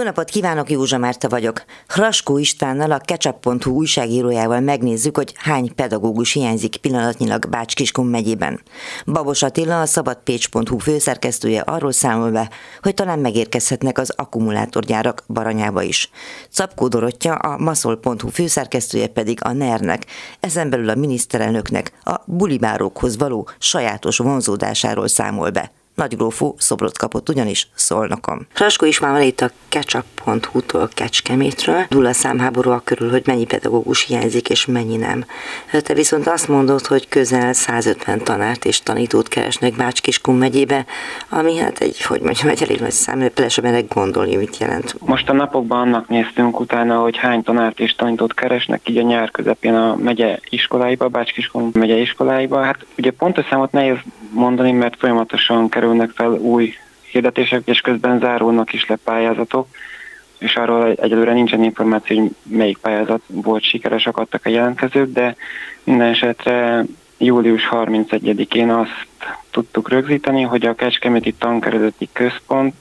Jó napot kívánok, Józsa Márta vagyok. Hraskó Istvánnal, a ketchup.hu újságírójával megnézzük, hogy hány pedagógus hiányzik pillanatnyilag Bács-Kiskun megyében. Babos Attila, a szabadpécs.hu főszerkesztője arról számol be, hogy talán megérkezhetnek az akkumulátorgyárak Baranyába is. Capkó Dorottya, a maszol.hu főszerkesztője pedig a NER-nek, ezen belül a miniszterelnöknek a bulibárókhoz való sajátos vonzódásáról számol be. Nagygrófú szobrot kapott ugyanis Szolnokon. Raskó Ismával itt a ketchup.hu-tól Kecskemétről. Dula számháború a körül, hogy mennyi pedagógus hiányzik és mennyi nem. Te viszont azt mondod, hogy közel 150 tanárt és tanítót keresnek Bács-Kiskun megyébe, ami hát egy, hogy mondjam, egy elég nagy szám, pelesebben gondolni, mit jelent. Most a napokban annak néztünk utána, hogy hány tanárt és tanítót keresnek, így a nyár közepén a megye iskoláiba, Bács-Kiskun megye iskoláiba. Hát ugye pontos számot nehéz mondani, mert folyamatosan kerülnek fel új hirdetések, és közben zárulnak is le pályázatok, és arról egyelőre nincsen információ, hogy melyik pályázat volt sikeres, akadtak a jelentkezők, de minden esetre július 31-én azt tudtuk rögzíteni, hogy a Kecskeméti Tankeredeti Központ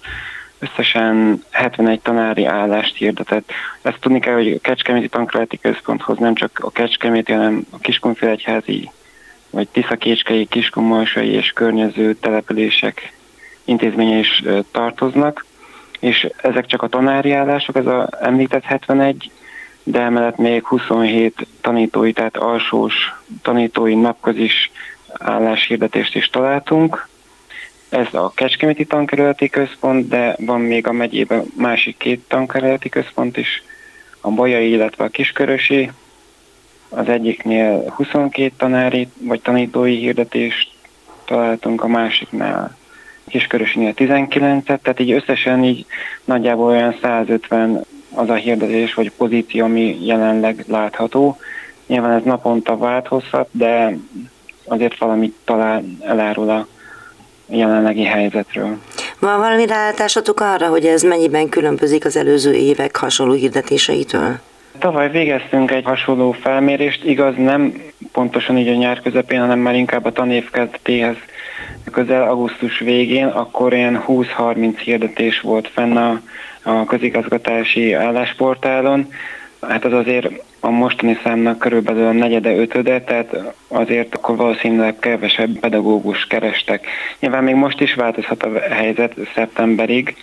összesen 71 tanári állást hirdetett. Ezt tudni kell, hogy a Kecskeméti Tankeredeti Központhoz nem csak a Kecskeméti, hanem a Kiskunfélegyházi vagy Tiszakécskei, Kiskunmalsai és környező települések intézménye is tartoznak, és ezek csak a tanári állások, ez a említett 71, de emellett még 27 tanítói, tehát alsós tanítói napközis álláshirdetést is találtunk. Ez a Kecskeméti tankerületi központ, de van még a megyében másik két tankerületi központ is, a Bajai, illetve a Kiskörösi, az egyiknél 22 tanári vagy tanítói hirdetést találtunk, a másiknál Kiskörösinél 19-et, tehát így összesen így nagyjából olyan 150 az a hirdetés vagy pozíció, ami jelenleg látható. Nyilván ez naponta változhat, de azért valamit talán elárul a jelenlegi helyzetről. Van valami rálátásatok arra, hogy ez mennyiben különbözik az előző évek hasonló hirdetéseitől? Tavaly végeztünk egy hasonló felmérést, igaz nem pontosan így a nyár közepén, hanem már inkább a tanév kezdetéhez közel augusztus végén, akkor ilyen 20-30 hirdetés volt fenn a, a közigazgatási állásportálon. Hát az azért a mostani számnak körülbelül a negyede, ötöde, tehát azért akkor valószínűleg kevesebb pedagógus kerestek. Nyilván még most is változhat a helyzet szeptemberig,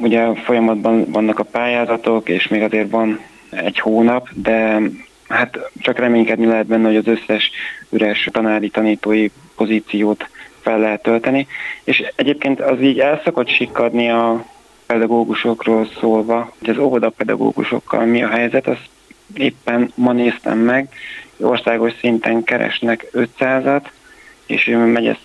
ugye folyamatban vannak a pályázatok, és még azért van egy hónap, de hát csak reménykedni lehet benne, hogy az összes üres tanári tanítói pozíciót fel lehet tölteni. És egyébként az így el szokott sikkadni a pedagógusokról szólva, hogy az óvodapedagógusokkal mi a helyzet, azt éppen ma néztem meg, országos szinten keresnek 500-at, és megy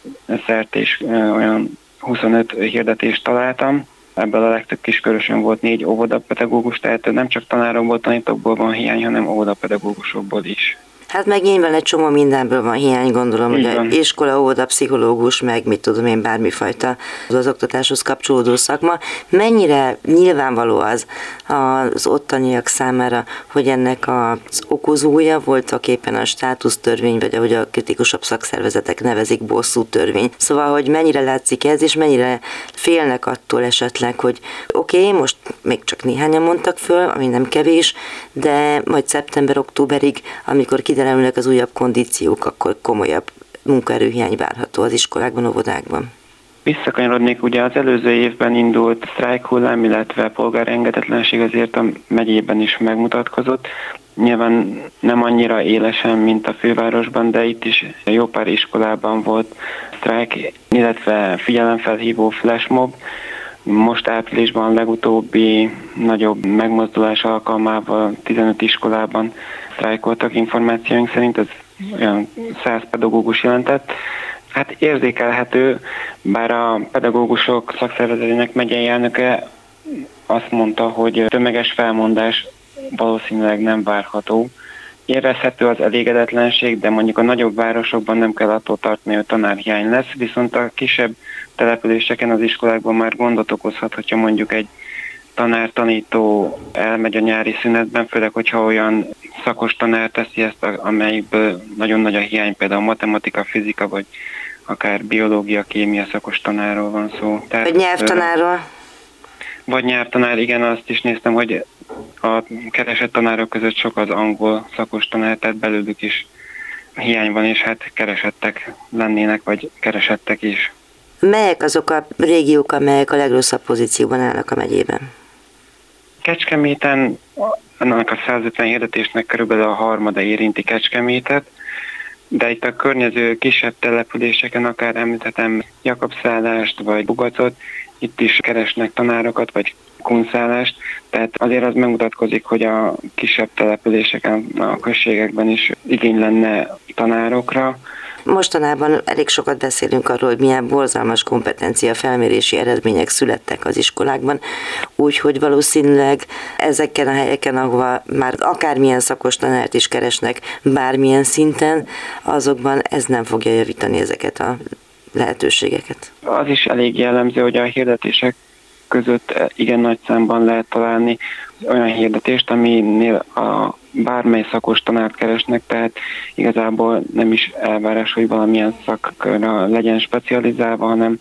szert és olyan 25 hirdetést találtam, ebből a legtöbb kiskörösön volt négy óvodapedagógus, tehát nem csak tanárokból, tanítókból van hiány, hanem óvodapedagógusokból is. Hát meg nyilván egy csomó mindenből van hiány, gondolom, hogy a iskola, óvoda, pszichológus, meg mit tudom én, bármifajta az oktatáshoz kapcsolódó szakma. Mennyire nyilvánvaló az az ottaniak számára, hogy ennek az okozója voltak éppen a státusztörvény, vagy ahogy a kritikusabb szakszervezetek nevezik, bosszú törvény. Szóval, hogy mennyire látszik ez, és mennyire félnek attól esetleg, hogy oké, okay, most még csak néhányan mondtak föl, ami nem kevés, de majd szeptember-októberig, amikor kiderülnek az újabb kondíciók, akkor komolyabb munkaerőhiány várható az iskolákban, óvodákban. Visszakanyarodnék, ugye az előző évben indult sztrájkhullám, illetve polgári engedetlenség azért a megyében is megmutatkozott. Nyilván nem annyira élesen, mint a fővárosban, de itt is jó pár iskolában volt sztrájk, illetve figyelemfelhívó flashmob. Most áprilisban legutóbbi nagyobb megmozdulás alkalmával 15 iskolában sztrájkoltak információink szerint, ez olyan 100 pedagógus jelentett. Hát érzékelhető, bár a pedagógusok szakszervezetének megyei elnöke azt mondta, hogy tömeges felmondás valószínűleg nem várható. Érezhető az elégedetlenség, de mondjuk a nagyobb városokban nem kell attól tartani, hogy tanárhiány lesz, viszont a kisebb településeken, az iskolákban már gondot okozhat, hogyha mondjuk egy tanár, tanító elmegy a nyári szünetben, főleg, hogyha olyan szakos tanár teszi ezt, amelyikből nagyon nagy a hiány, például matematika, fizika, vagy akár biológia, kémia szakos tanárról van szó. Tehát, vagy nyelvtanárról? Vagy nyelvtanár, igen, azt is néztem, hogy a keresett tanárok között sok az angol szakos tanár, tehát belőlük is hiány van, és hát keresettek lennének, vagy keresettek is. Melyek azok a régiók, amelyek a legrosszabb pozícióban állnak a megyében? Kecskeméten annak a 150 hirdetésnek körülbelül a harmada érinti Kecskemétet, de itt a környező kisebb településeken akár említhetem Jakabszállást vagy Bugacot, itt is keresnek tanárokat, vagy kunszálást, tehát azért az megmutatkozik, hogy a kisebb településeken, a községekben is igény lenne tanárokra, Mostanában elég sokat beszélünk arról, hogy milyen borzalmas kompetencia felmérési eredmények születtek az iskolákban, úgyhogy valószínűleg ezeken a helyeken, ahova már akármilyen szakos tanárt is keresnek, bármilyen szinten, azokban ez nem fogja javítani ezeket a lehetőségeket. Az is elég jellemző, hogy a hirdetések között igen nagy számban lehet találni olyan hirdetést, aminél a bármely szakos tanárt keresnek, tehát igazából nem is elvárás, hogy valamilyen szakra legyen specializálva, hanem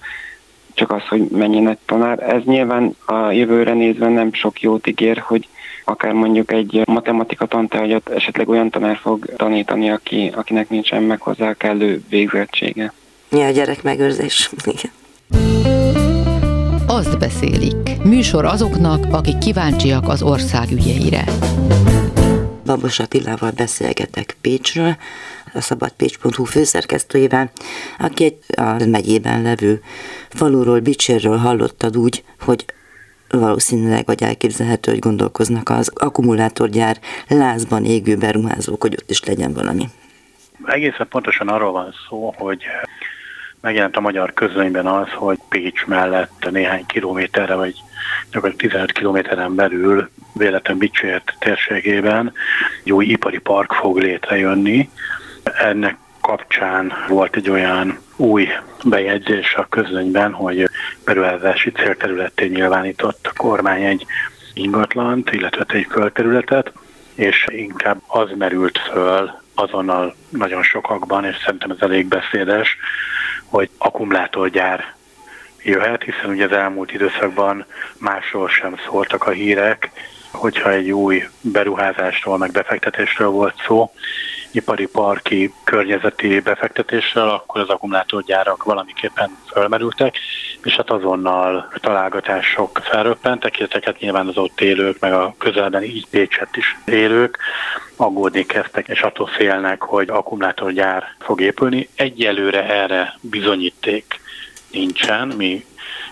csak az, hogy mennyi nagy tanár. Ez nyilván a jövőre nézve nem sok jót ígér, hogy akár mondjuk egy matematika tantárgyat esetleg olyan tanár fog tanítani, aki, akinek nincsen meg hozzá kellő végzettsége. Ja, a gyerek megőrzés. Igen. Azt beszélik. Műsor azoknak, akik kíváncsiak az ország ügyeire. Babos Attilával beszélgetek Pécsről, a szabadpécs.hu főszerkesztőjével, aki egy a megyében levő faluról, Bicsérről hallottad úgy, hogy valószínűleg vagy elképzelhető, hogy gondolkoznak az akkumulátorgyár lázban égő beruházók, hogy ott is legyen valami. Egészen pontosan arról van szó, hogy megjelent a magyar közönyben az, hogy Pécs mellett néhány kilométerre, vagy gyakorlatilag 15 kilométeren belül véletlen Bicsért térségében egy új ipari park fog létrejönni. Ennek kapcsán volt egy olyan új bejegyzés a közönyben, hogy beruházási célterületté nyilvánított a kormány egy ingatlant, illetve egy földterületet, és inkább az merült föl azonnal nagyon sokakban, és szerintem ez elég beszédes, hogy akkumulátorgyár jöhet, hiszen ugye az elmúlt időszakban másról sem szóltak a hírek, hogyha egy új beruházásról, meg befektetésről volt szó, ipari parki környezeti befektetésről, akkor az akkumulátorgyárak valamiképpen fölmerültek, és hát azonnal találgatások felröppentek, ezeket nyilván az ott élők, meg a közelben így Pécset is élők aggódni kezdtek, és attól félnek, hogy akkumulátorgyár fog épülni. Egyelőre erre bizonyíték nincsen, mi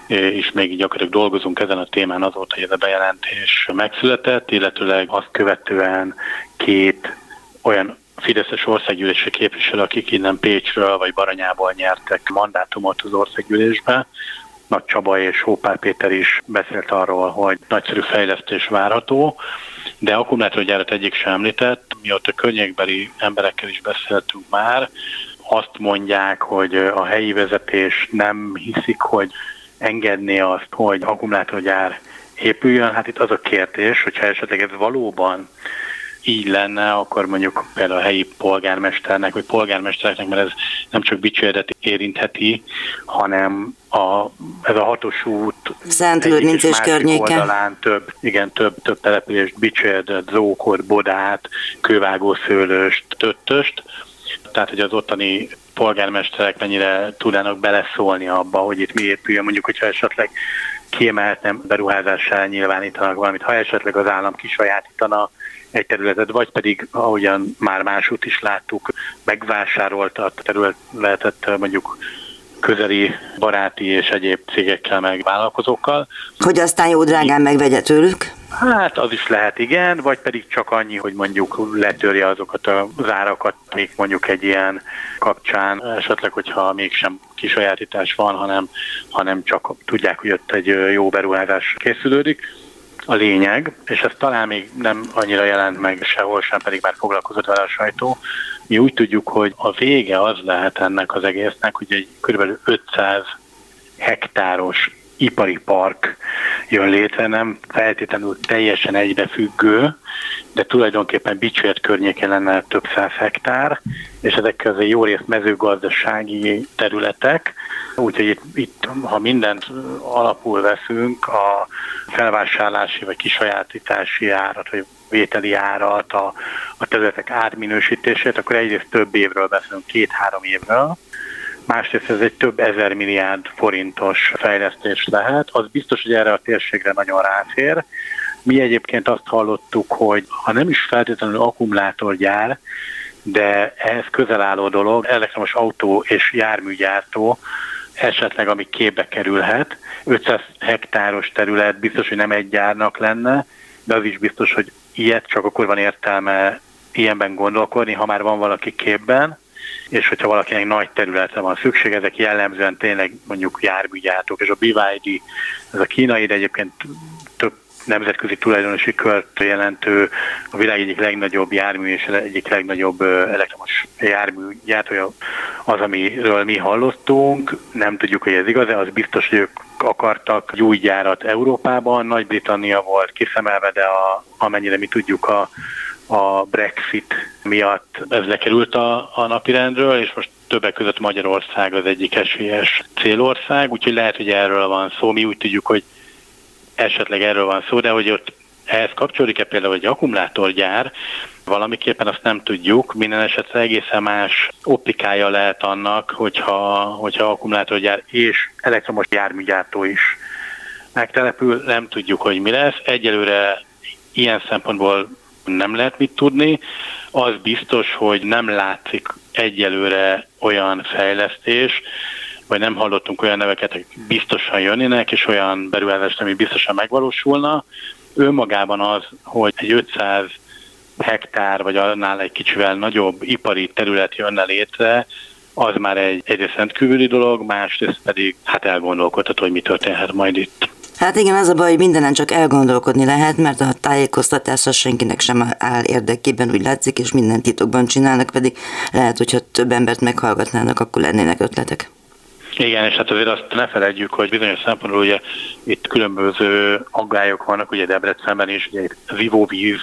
és még gyakorlatilag dolgozunk ezen a témán azóta, hogy ez a bejelentés megszületett, illetőleg azt követően két olyan Fideszes országgyűlési képviselő, akik innen Pécsről vagy Baranyából nyertek mandátumot az országgyűlésbe. Nagy Csaba és Hópár Péter is beszélt arról, hogy nagyszerű fejlesztés várható, de akkumulátorgyárat egyik sem említett. Mióta környékbeli emberekkel is beszéltünk már, azt mondják, hogy a helyi vezetés nem hiszik, hogy engedné azt, hogy akkumulátorgyár épüljön. Hát itt az a kérdés, hogyha esetleg ez valóban így lenne, akkor mondjuk például a helyi polgármesternek, vagy polgármestereknek, mert ez nem csak Bicsérdet érintheti, hanem a, ez a hatos út Szent Lőrinc és környéke. Oldalán több, igen, több, több települést, Bicsérdet, Zókot, Bodát, Kővágószőlőst, Töttöst, tehát hogy az ottani polgármesterek mennyire tudnának beleszólni abba, hogy itt mi épüljön, mondjuk, hogyha esetleg kiemeltem beruházással nyilvánítanak valamit, ha esetleg az állam kisajátítana egy területet, vagy pedig, ahogyan már másút is láttuk, megvásárolta a területet mondjuk közeli baráti és egyéb cégekkel, meg vállalkozókkal. Hogy aztán jó drágán megvegye tőlük? Hát az is lehet, igen, vagy pedig csak annyi, hogy mondjuk letörje azokat az árakat, még mondjuk egy ilyen kapcsán, esetleg, hogyha mégsem kisajátítás van, hanem, hanem csak tudják, hogy ott egy jó beruházás készülődik a lényeg, és ez talán még nem annyira jelent meg sehol sem, pedig már foglalkozott vele a sajtó. Mi úgy tudjuk, hogy a vége az lehet ennek az egésznek, hogy egy kb. 500 hektáros ipari park jön létre, nem feltétlenül teljesen egybefüggő, de tulajdonképpen Bicsért környéken lenne több száz hektár, és ezek közé jó részt mezőgazdasági területek, úgyhogy itt, itt, ha mindent alapul veszünk, a felvásárlási vagy kisajátítási árat, vagy vételi árat, a, a területek átminősítését, akkor egyrészt több évről beszélünk, két-három évről, másrészt ez egy több ezer milliárd forintos fejlesztés lehet. Az biztos, hogy erre a térségre nagyon ráfér. Mi egyébként azt hallottuk, hogy ha nem is feltétlenül akkumulátorgyár, de ehhez közel álló dolog, elektromos autó és járműgyártó, esetleg ami képbe kerülhet. 500 hektáros terület biztos, hogy nem egy gyárnak lenne, de az is biztos, hogy ilyet csak akkor van értelme ilyenben gondolkodni, ha már van valaki képben, és hogyha valakinek nagy területre van szükség, ezek jellemzően tényleg mondjuk járműgyártók, és a BYD, ez a kínai, de egyébként több nemzetközi tulajdonosi kört jelentő a világ egyik legnagyobb jármű és egyik legnagyobb elektromos jármű gyártója az, amiről mi hallottunk. Nem tudjuk, hogy ez igaz, de az biztos, hogy ők akartak egy gyárat Európában, Nagy-Britannia volt kiszemelve, de a, amennyire mi tudjuk a a Brexit miatt ez lekerült a, a napirendről, és most többek között Magyarország az egyik esélyes célország, úgyhogy lehet, hogy erről van szó. Mi úgy tudjuk, hogy esetleg erről van szó, de hogy ott ehhez kapcsolódik-e például egy akkumulátorgyár, valamiképpen azt nem tudjuk. Minden esetre egészen más optikája lehet annak, hogyha, hogyha akkumulátorgyár és elektromos járműgyártó is megtelepül, nem tudjuk, hogy mi lesz. Egyelőre ilyen szempontból nem lehet mit tudni. Az biztos, hogy nem látszik egyelőre olyan fejlesztés, vagy nem hallottunk olyan neveket, hogy biztosan jönnének, és olyan beruházást, ami biztosan megvalósulna. Önmagában az, hogy egy 500 hektár, vagy annál egy kicsivel nagyobb ipari terület jönne létre, az már egy egyrészt rendkívüli dolog, másrészt pedig hát elgondolkodható, hogy mi történhet majd itt. Hát igen, az a baj, hogy mindenen csak elgondolkodni lehet, mert a tájékoztatásra senkinek sem áll érdekében, úgy látszik, és minden titokban csinálnak, pedig lehet, hogyha több embert meghallgatnának, akkor lennének ötletek. Igen, és hát azért azt ne felejtjük, hogy bizonyos szempontból ugye itt különböző aggályok vannak, ugye Debrecenben is, ugye az ivóvíz,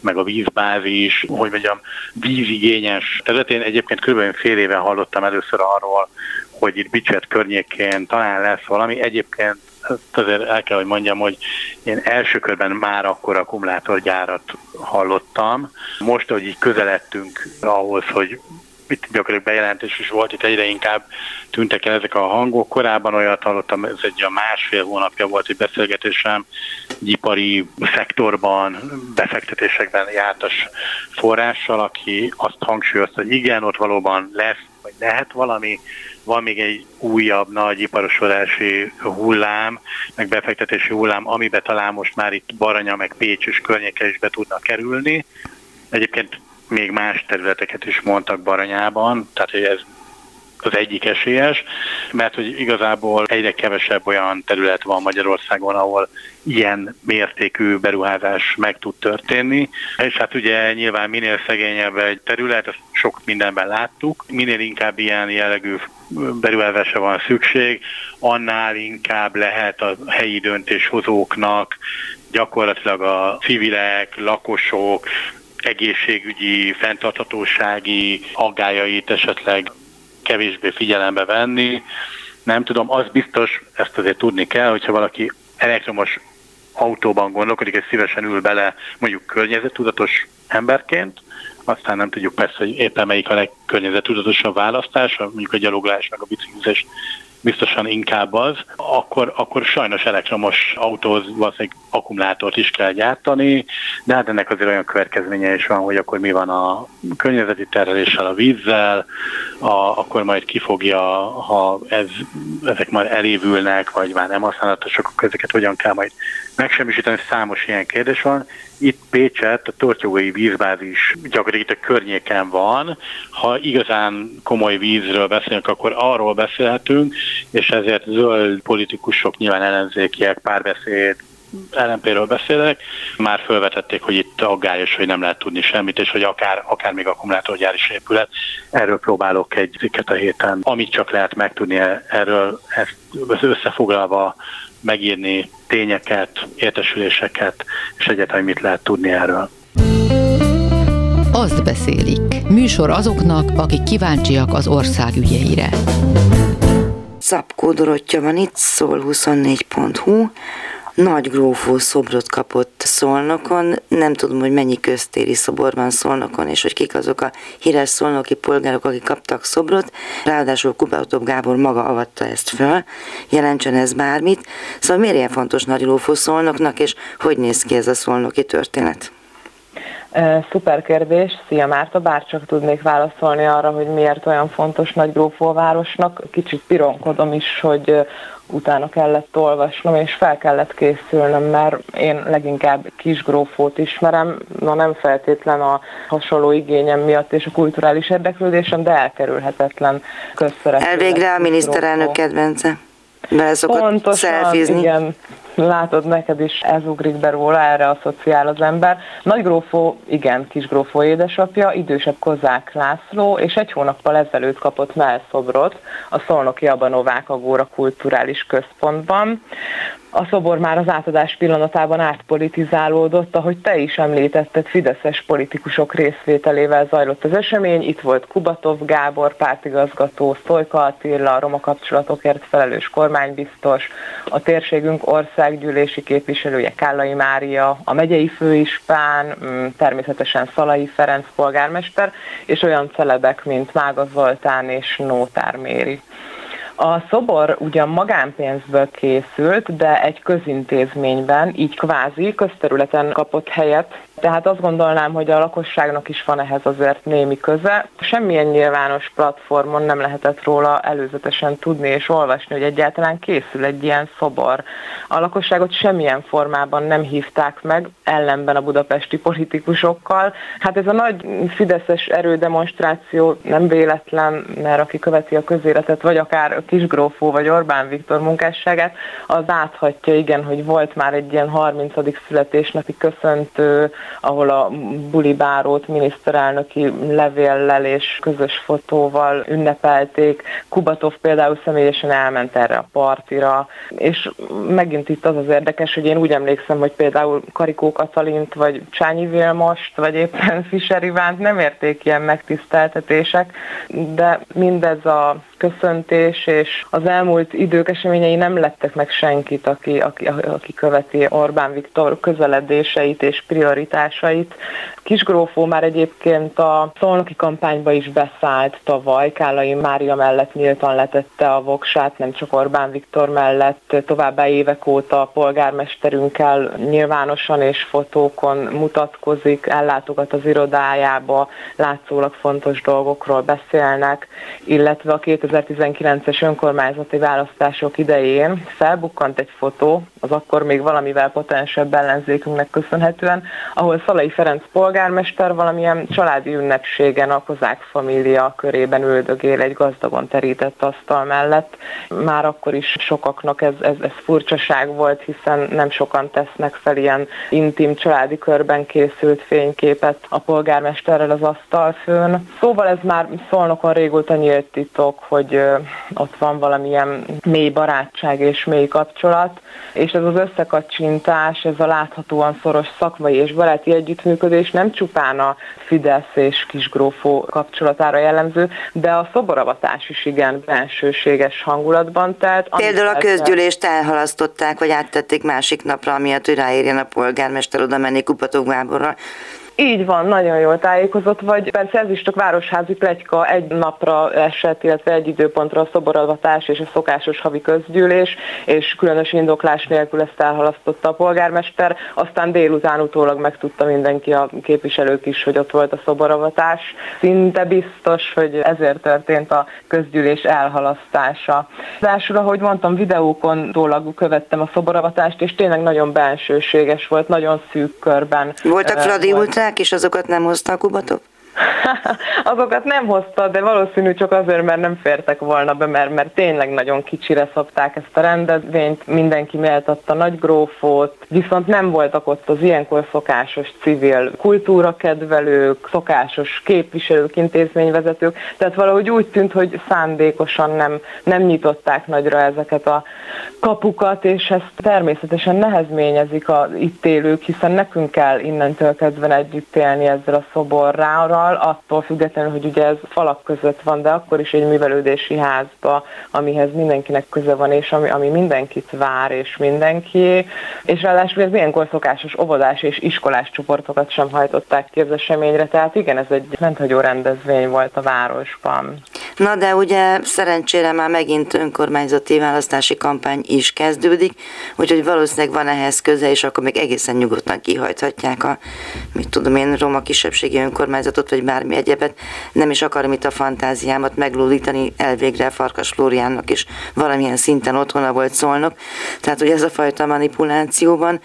meg a vízbázis, hogy mondjam, vízigényes területén. Egyébként kb. fél éve hallottam először arról, hogy itt Bicset környékén talán lesz valami. Egyébként azért el kell, hogy mondjam, hogy én első körben már akkor akkumulátorgyárat hallottam. Most, hogy így közeledtünk ahhoz, hogy itt gyakorlatilag bejelentés is volt, itt egyre inkább tűntek el ezek a hangok. Korábban olyat hallottam, ez egy a másfél hónapja volt egy beszélgetésem, egy ipari szektorban, befektetésekben jártas forrással, aki azt hangsúlyozta, hogy igen, ott valóban lesz, vagy lehet valami, van még egy újabb nagy iparosodási hullám, meg befektetési hullám, amiben talán most már itt Baranya, meg Pécs és környéke is be tudnak kerülni. Egyébként még más területeket is mondtak Baranyában, tehát hogy ez az egyik esélyes, mert hogy igazából egyre kevesebb olyan terület van Magyarországon, ahol ilyen mértékű beruházás meg tud történni. És hát ugye nyilván minél szegényebb egy terület, azt sok mindenben láttuk, minél inkább ilyen jellegű beruházásra van szükség, annál inkább lehet a helyi döntéshozóknak gyakorlatilag a civilek, lakosok, egészségügyi, fenntarthatósági aggájait esetleg kevésbé figyelembe venni. Nem tudom, az biztos, ezt azért tudni kell, hogyha valaki elektromos autóban gondolkodik, és szívesen ül bele mondjuk környezettudatos emberként, aztán nem tudjuk persze, hogy éppen melyik a legkörnyezetudatosabb választás, mondjuk a gyaloglás meg a biciklizés biztosan inkább az, akkor, akkor sajnos elektromos autóhoz valószínűleg akkumulátort is kell gyártani, de hát ennek azért olyan következménye is van, hogy akkor mi van a környezeti terheléssel, a vízzel, a, akkor majd kifogja, ha ez, ezek majd elévülnek, vagy már nem használatosak, akkor ezeket hogyan kell majd megsemmisíteni, számos ilyen kérdés van. Itt Pécset, a Tortyógai vízbázis gyakorlatilag itt a környéken van. Ha igazán komoly vízről beszélünk, akkor arról beszélhetünk, és ezért zöld politikusok, nyilván ellenzékiek, párbeszéd, LMP-ről beszélek, már felvetették, hogy itt aggályos, hogy nem lehet tudni semmit, és hogy akár, akár még akkumulátorgyár is épület. Erről próbálok egy cikket a héten, amit csak lehet megtudni erről, ezt összefoglalva megírni tényeket, értesüléseket, és egyáltalán mit lehet tudni erről. Azt beszélik. Műsor azoknak, akik kíváncsiak az ország ügyeire. Szabkó Dorottya van itt, szól 24.hu. Nagy grófó szobrot kapott Szolnokon. Nem tudom, hogy mennyi köztéri szobor van Szolnokon, és hogy kik azok a híres szolnoki polgárok, akik kaptak szobrot. Ráadásul Kubatov Gábor maga avatta ezt föl. Jelentsen ez bármit. Szóval miért ilyen fontos Nagy grófó Szolnoknak, és hogy néz ki ez a szolnoki történet? Szuper kérdés. Szia Márta, bárcsak tudnék válaszolni arra, hogy miért olyan fontos nagy grófóvárosnak. Kicsit pironkodom is, hogy utána kellett olvasnom, és fel kellett készülnöm, mert én leginkább kisgrófót ismerem, na nem feltétlen a hasonló igényem miatt és a kulturális érdeklődésem, de elkerülhetetlen közszereplő. Elvégre a miniszterelnök kedvence. Be szokott Pontosan, igen látod, neked is ez ugrik be róla, erre asszociál az ember. Nagygrófó, igen, kisgrófó édesapja, idősebb Kozák László, és egy hónappal ezelőtt kapott melszobrot a Szolnoki Abanovák Agóra Kulturális Központban. A szobor már az átadás pillanatában átpolitizálódott, ahogy te is említetted, fideszes politikusok részvételével zajlott az esemény. Itt volt Kubatov Gábor, pártigazgató, Szojka Attila, a roma kapcsolatokért felelős kormánybiztos, a térségünk országgyűlési képviselője Kállai Mária, a megyei főispán, mm, természetesen Szalai Ferenc polgármester, és olyan celebek, mint Mága Zoltán és Nótár Méri. A szobor ugyan magánpénzből készült, de egy közintézményben, így kvázi közterületen kapott helyet, tehát azt gondolnám, hogy a lakosságnak is van ehhez azért némi köze. Semmilyen nyilvános platformon nem lehetett róla előzetesen tudni és olvasni, hogy egyáltalán készül egy ilyen szobor. A lakosságot semmilyen formában nem hívták meg, ellenben a budapesti politikusokkal. Hát ez a nagy fideszes erődemonstráció nem véletlen, mert aki követi a közéletet, vagy akár Kisgrófó vagy Orbán Viktor munkásságát, az láthatja, igen, hogy volt már egy ilyen 30. születésnapi köszöntő, ahol a bulibárót miniszterelnöki levéllel és közös fotóval ünnepelték. Kubatov például személyesen elment erre a partira, és megint itt az az érdekes, hogy én úgy emlékszem, hogy például Karikó Katalint, vagy Csányi Vilmost, vagy éppen Fischer Ivánt nem érték ilyen megtiszteltetések, de mindez a köszöntés, és az elmúlt idők eseményei nem lettek meg senkit, aki, aki, aki követi Orbán Viktor közeledéseit és prioritásait. Kisgrófó már egyébként a szolnoki kampányba is beszállt tavaly, Kálai Mária mellett nyíltan letette a voksát, nem csak Orbán Viktor mellett, továbbá évek óta a polgármesterünkkel nyilvánosan és fotókon mutatkozik, ellátogat az irodájába, látszólag fontos dolgokról beszélnek, illetve a 2019-es önkormányzati választások idején felbukkant egy fotó, az akkor még valamivel potensebb ellenzékünknek köszönhetően, ahol Szalai Ferenc polgármester valamilyen családi ünnepségen a kozák família körében üldögél egy gazdagon terített asztal mellett. Már akkor is sokaknak ez, ez, ez furcsaság volt, hiszen nem sokan tesznek fel ilyen intim családi körben készült fényképet a polgármesterrel az asztalfőn. Szóval ez már szolnokon régóta nyílt titok, hogy ott van valamilyen mély barátság és mély kapcsolat, és ez az összekacsintás, ez a láthatóan szoros szakmai és baráti együttműködés nem csupán a Fidesz és Kisgrófó kapcsolatára jellemző, de a szoboravatás is igen bensőséges hangulatban telt. Például a közgyűlést elhalasztották, vagy áttették másik napra, amiatt, hogy ráérjen a polgármester oda menni Kupató Gáborral. Így van, nagyon jól tájékozott vagy. Persze ez is csak városházi plegyka, egy napra esett, illetve egy időpontra a szoboravatás és a szokásos havi közgyűlés, és különös indoklás nélkül ezt elhalasztotta a polgármester. Aztán délután utólag megtudta mindenki, a képviselők is, hogy ott volt a szoboravatás. Szinte biztos, hogy ezért történt a közgyűlés elhalasztása. Rásul, ahogy mondtam, videókon tólag követtem a szoboravatást, és tényleg nagyon bensőséges volt, nagyon szűk körben. Voltak Fradi volt és azokat nem hozta a Kubatov? Azokat nem hozta, de valószínű csak azért, mert nem fértek volna be, mert, mert tényleg nagyon kicsire szabták ezt a rendezvényt, mindenki méltatta nagy grófot, viszont nem voltak ott az ilyenkor szokásos civil kultúrakedvelők, szokásos képviselők, intézményvezetők, tehát valahogy úgy tűnt, hogy szándékosan nem, nem nyitották nagyra ezeket a kapukat, és ezt természetesen nehezményezik a itt élők, hiszen nekünk kell innentől kezdve együtt élni ezzel a szoborral, attól függetlenül, hogy ugye ez falak között van, de akkor is egy művelődési házba, amihez mindenkinek köze van, és ami, ami mindenkit vár, és mindenki, és ráadásul ez ilyenkor szokásos óvodás és iskolás csoportokat sem hajtották ki az eseményre, tehát igen, ez egy rendhagyó rendezvény volt a városban. Na de ugye szerencsére már megint önkormányzati választási kampány is kezdődik, úgyhogy valószínűleg van ehhez köze, és akkor még egészen nyugodtan kihajthatják a, mit tudom én, roma kisebbségi önkormányzatot, vagy bármi egyebet. Nem is akarom itt a fantáziámat meglódítani, elvégre Farkas Flóriánnak is valamilyen szinten otthona volt szólnok. Tehát, hogy ez a fajta manipulációban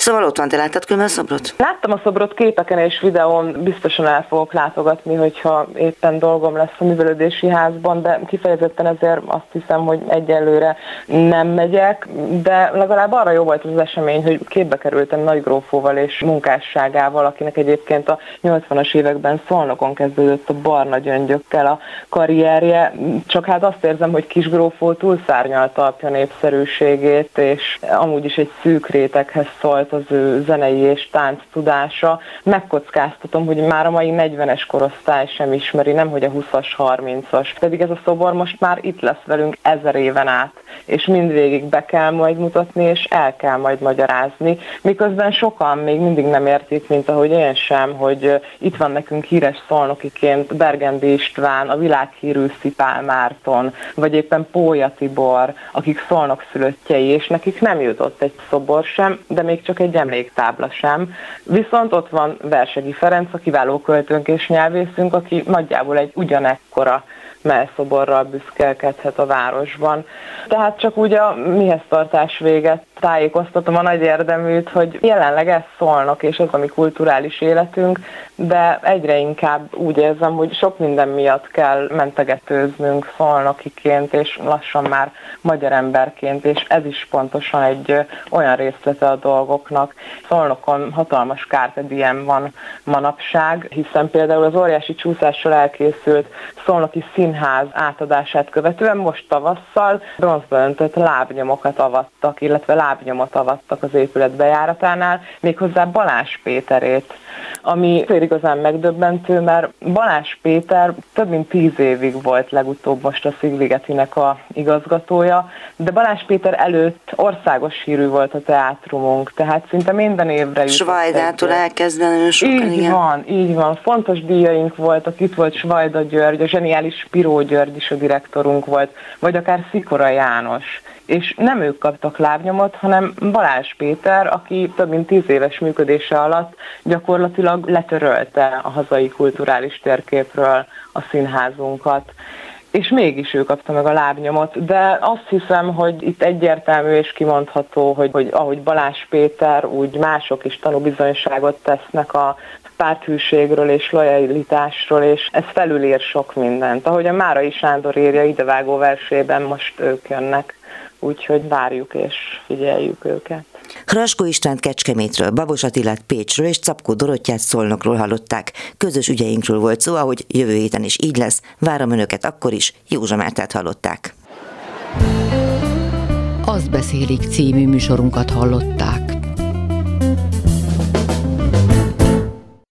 Szóval ott van, te láttad külön szobrot? Láttam a szobrot képeken és videón, biztosan el fogok látogatni, hogyha éppen dolgom lesz a művelődési házban, de kifejezetten ezért azt hiszem, hogy egyelőre nem megyek, de legalább arra jó volt az esemény, hogy képbe kerültem Nagy Grófóval és munkásságával, akinek egyébként a 80-as években Szolnokon kezdődött a barna gyöngyökkel a karrierje, csak hát azt érzem, hogy Kis Grófó túlszárnyalta apja népszerűségét, és amúgy is egy szűk réteghez szólt volt az ő zenei és tánc tudása. Megkockáztatom, hogy már a mai 40-es korosztály sem ismeri, nem hogy a 20-as, 30-as. Pedig ez a szobor most már itt lesz velünk ezer éven át, és mindvégig be kell majd mutatni, és el kell majd magyarázni, miközben sokan még mindig nem értik, mint ahogy én sem, hogy itt van nekünk híres szolnokiként Bergendi István, a világhírű Szipál Márton, vagy éppen Pólya Tibor, akik szolnok szülöttjei, és nekik nem jutott egy szobor sem, de még csak egy emléktábla sem. Viszont ott van Versegi Ferenc, a kiváló költőnk és nyelvészünk, aki nagyjából egy ugyanekkora melszoborral büszkelkedhet a városban. Tehát csak úgy a mihez tartás véget tájékoztatom a nagy érdeműt, hogy jelenleg ez szólnak, és az a mi kulturális életünk, de egyre inkább úgy érzem, hogy sok minden miatt kell mentegetőznünk szolnokiként, és lassan már magyar emberként, és ez is pontosan egy olyan részlete a dolgoknak. Szolnokon hatalmas Carpe Diem van manapság, hiszen például az óriási csúszással elkészült szolnoki színház átadását követően most tavasszal bronzba öntött lábnyomokat avattak, illetve láb lábnyomot avattak az épület bejáratánál, méghozzá Balázs Péterét, ami igazán megdöbbentő, mert Balázs Péter több mint tíz évig volt legutóbb most a Szigligetinek a igazgatója, de Balázs Péter előtt országos hírű volt a teátrumunk, tehát szinte minden évre jutott. Svajdától elkezdve nagyon sokan, Így igen. van, így van. Fontos díjaink voltak, itt volt Svajda György, a zseniális Spiró György is a direktorunk volt, vagy akár Szikora János. És nem ők kaptak lábnyomot, hanem Balázs Péter, aki több mint tíz éves működése alatt gyakorlatilag letörölte a hazai kulturális térképről a színházunkat. És mégis ő kapta meg a lábnyomot, de azt hiszem, hogy itt egyértelmű és kimondható, hogy, hogy ahogy Balázs Péter, úgy mások is tanúbizonyságot tesznek a párthűségről és lojalitásról, és ez felülír sok mindent. Ahogy a Márai Sándor írja idevágó versében, most ők jönnek úgyhogy várjuk és figyeljük őket. Hraskó Istvánt Kecskemétről, Babos Attilát Pécsről és Capkó Dorottyát Szolnokról hallották. Közös ügyeinkről volt szó, ahogy jövő héten is így lesz. Várom önöket akkor is, Józsa Mártát hallották. Azt beszélik című műsorunkat hallották.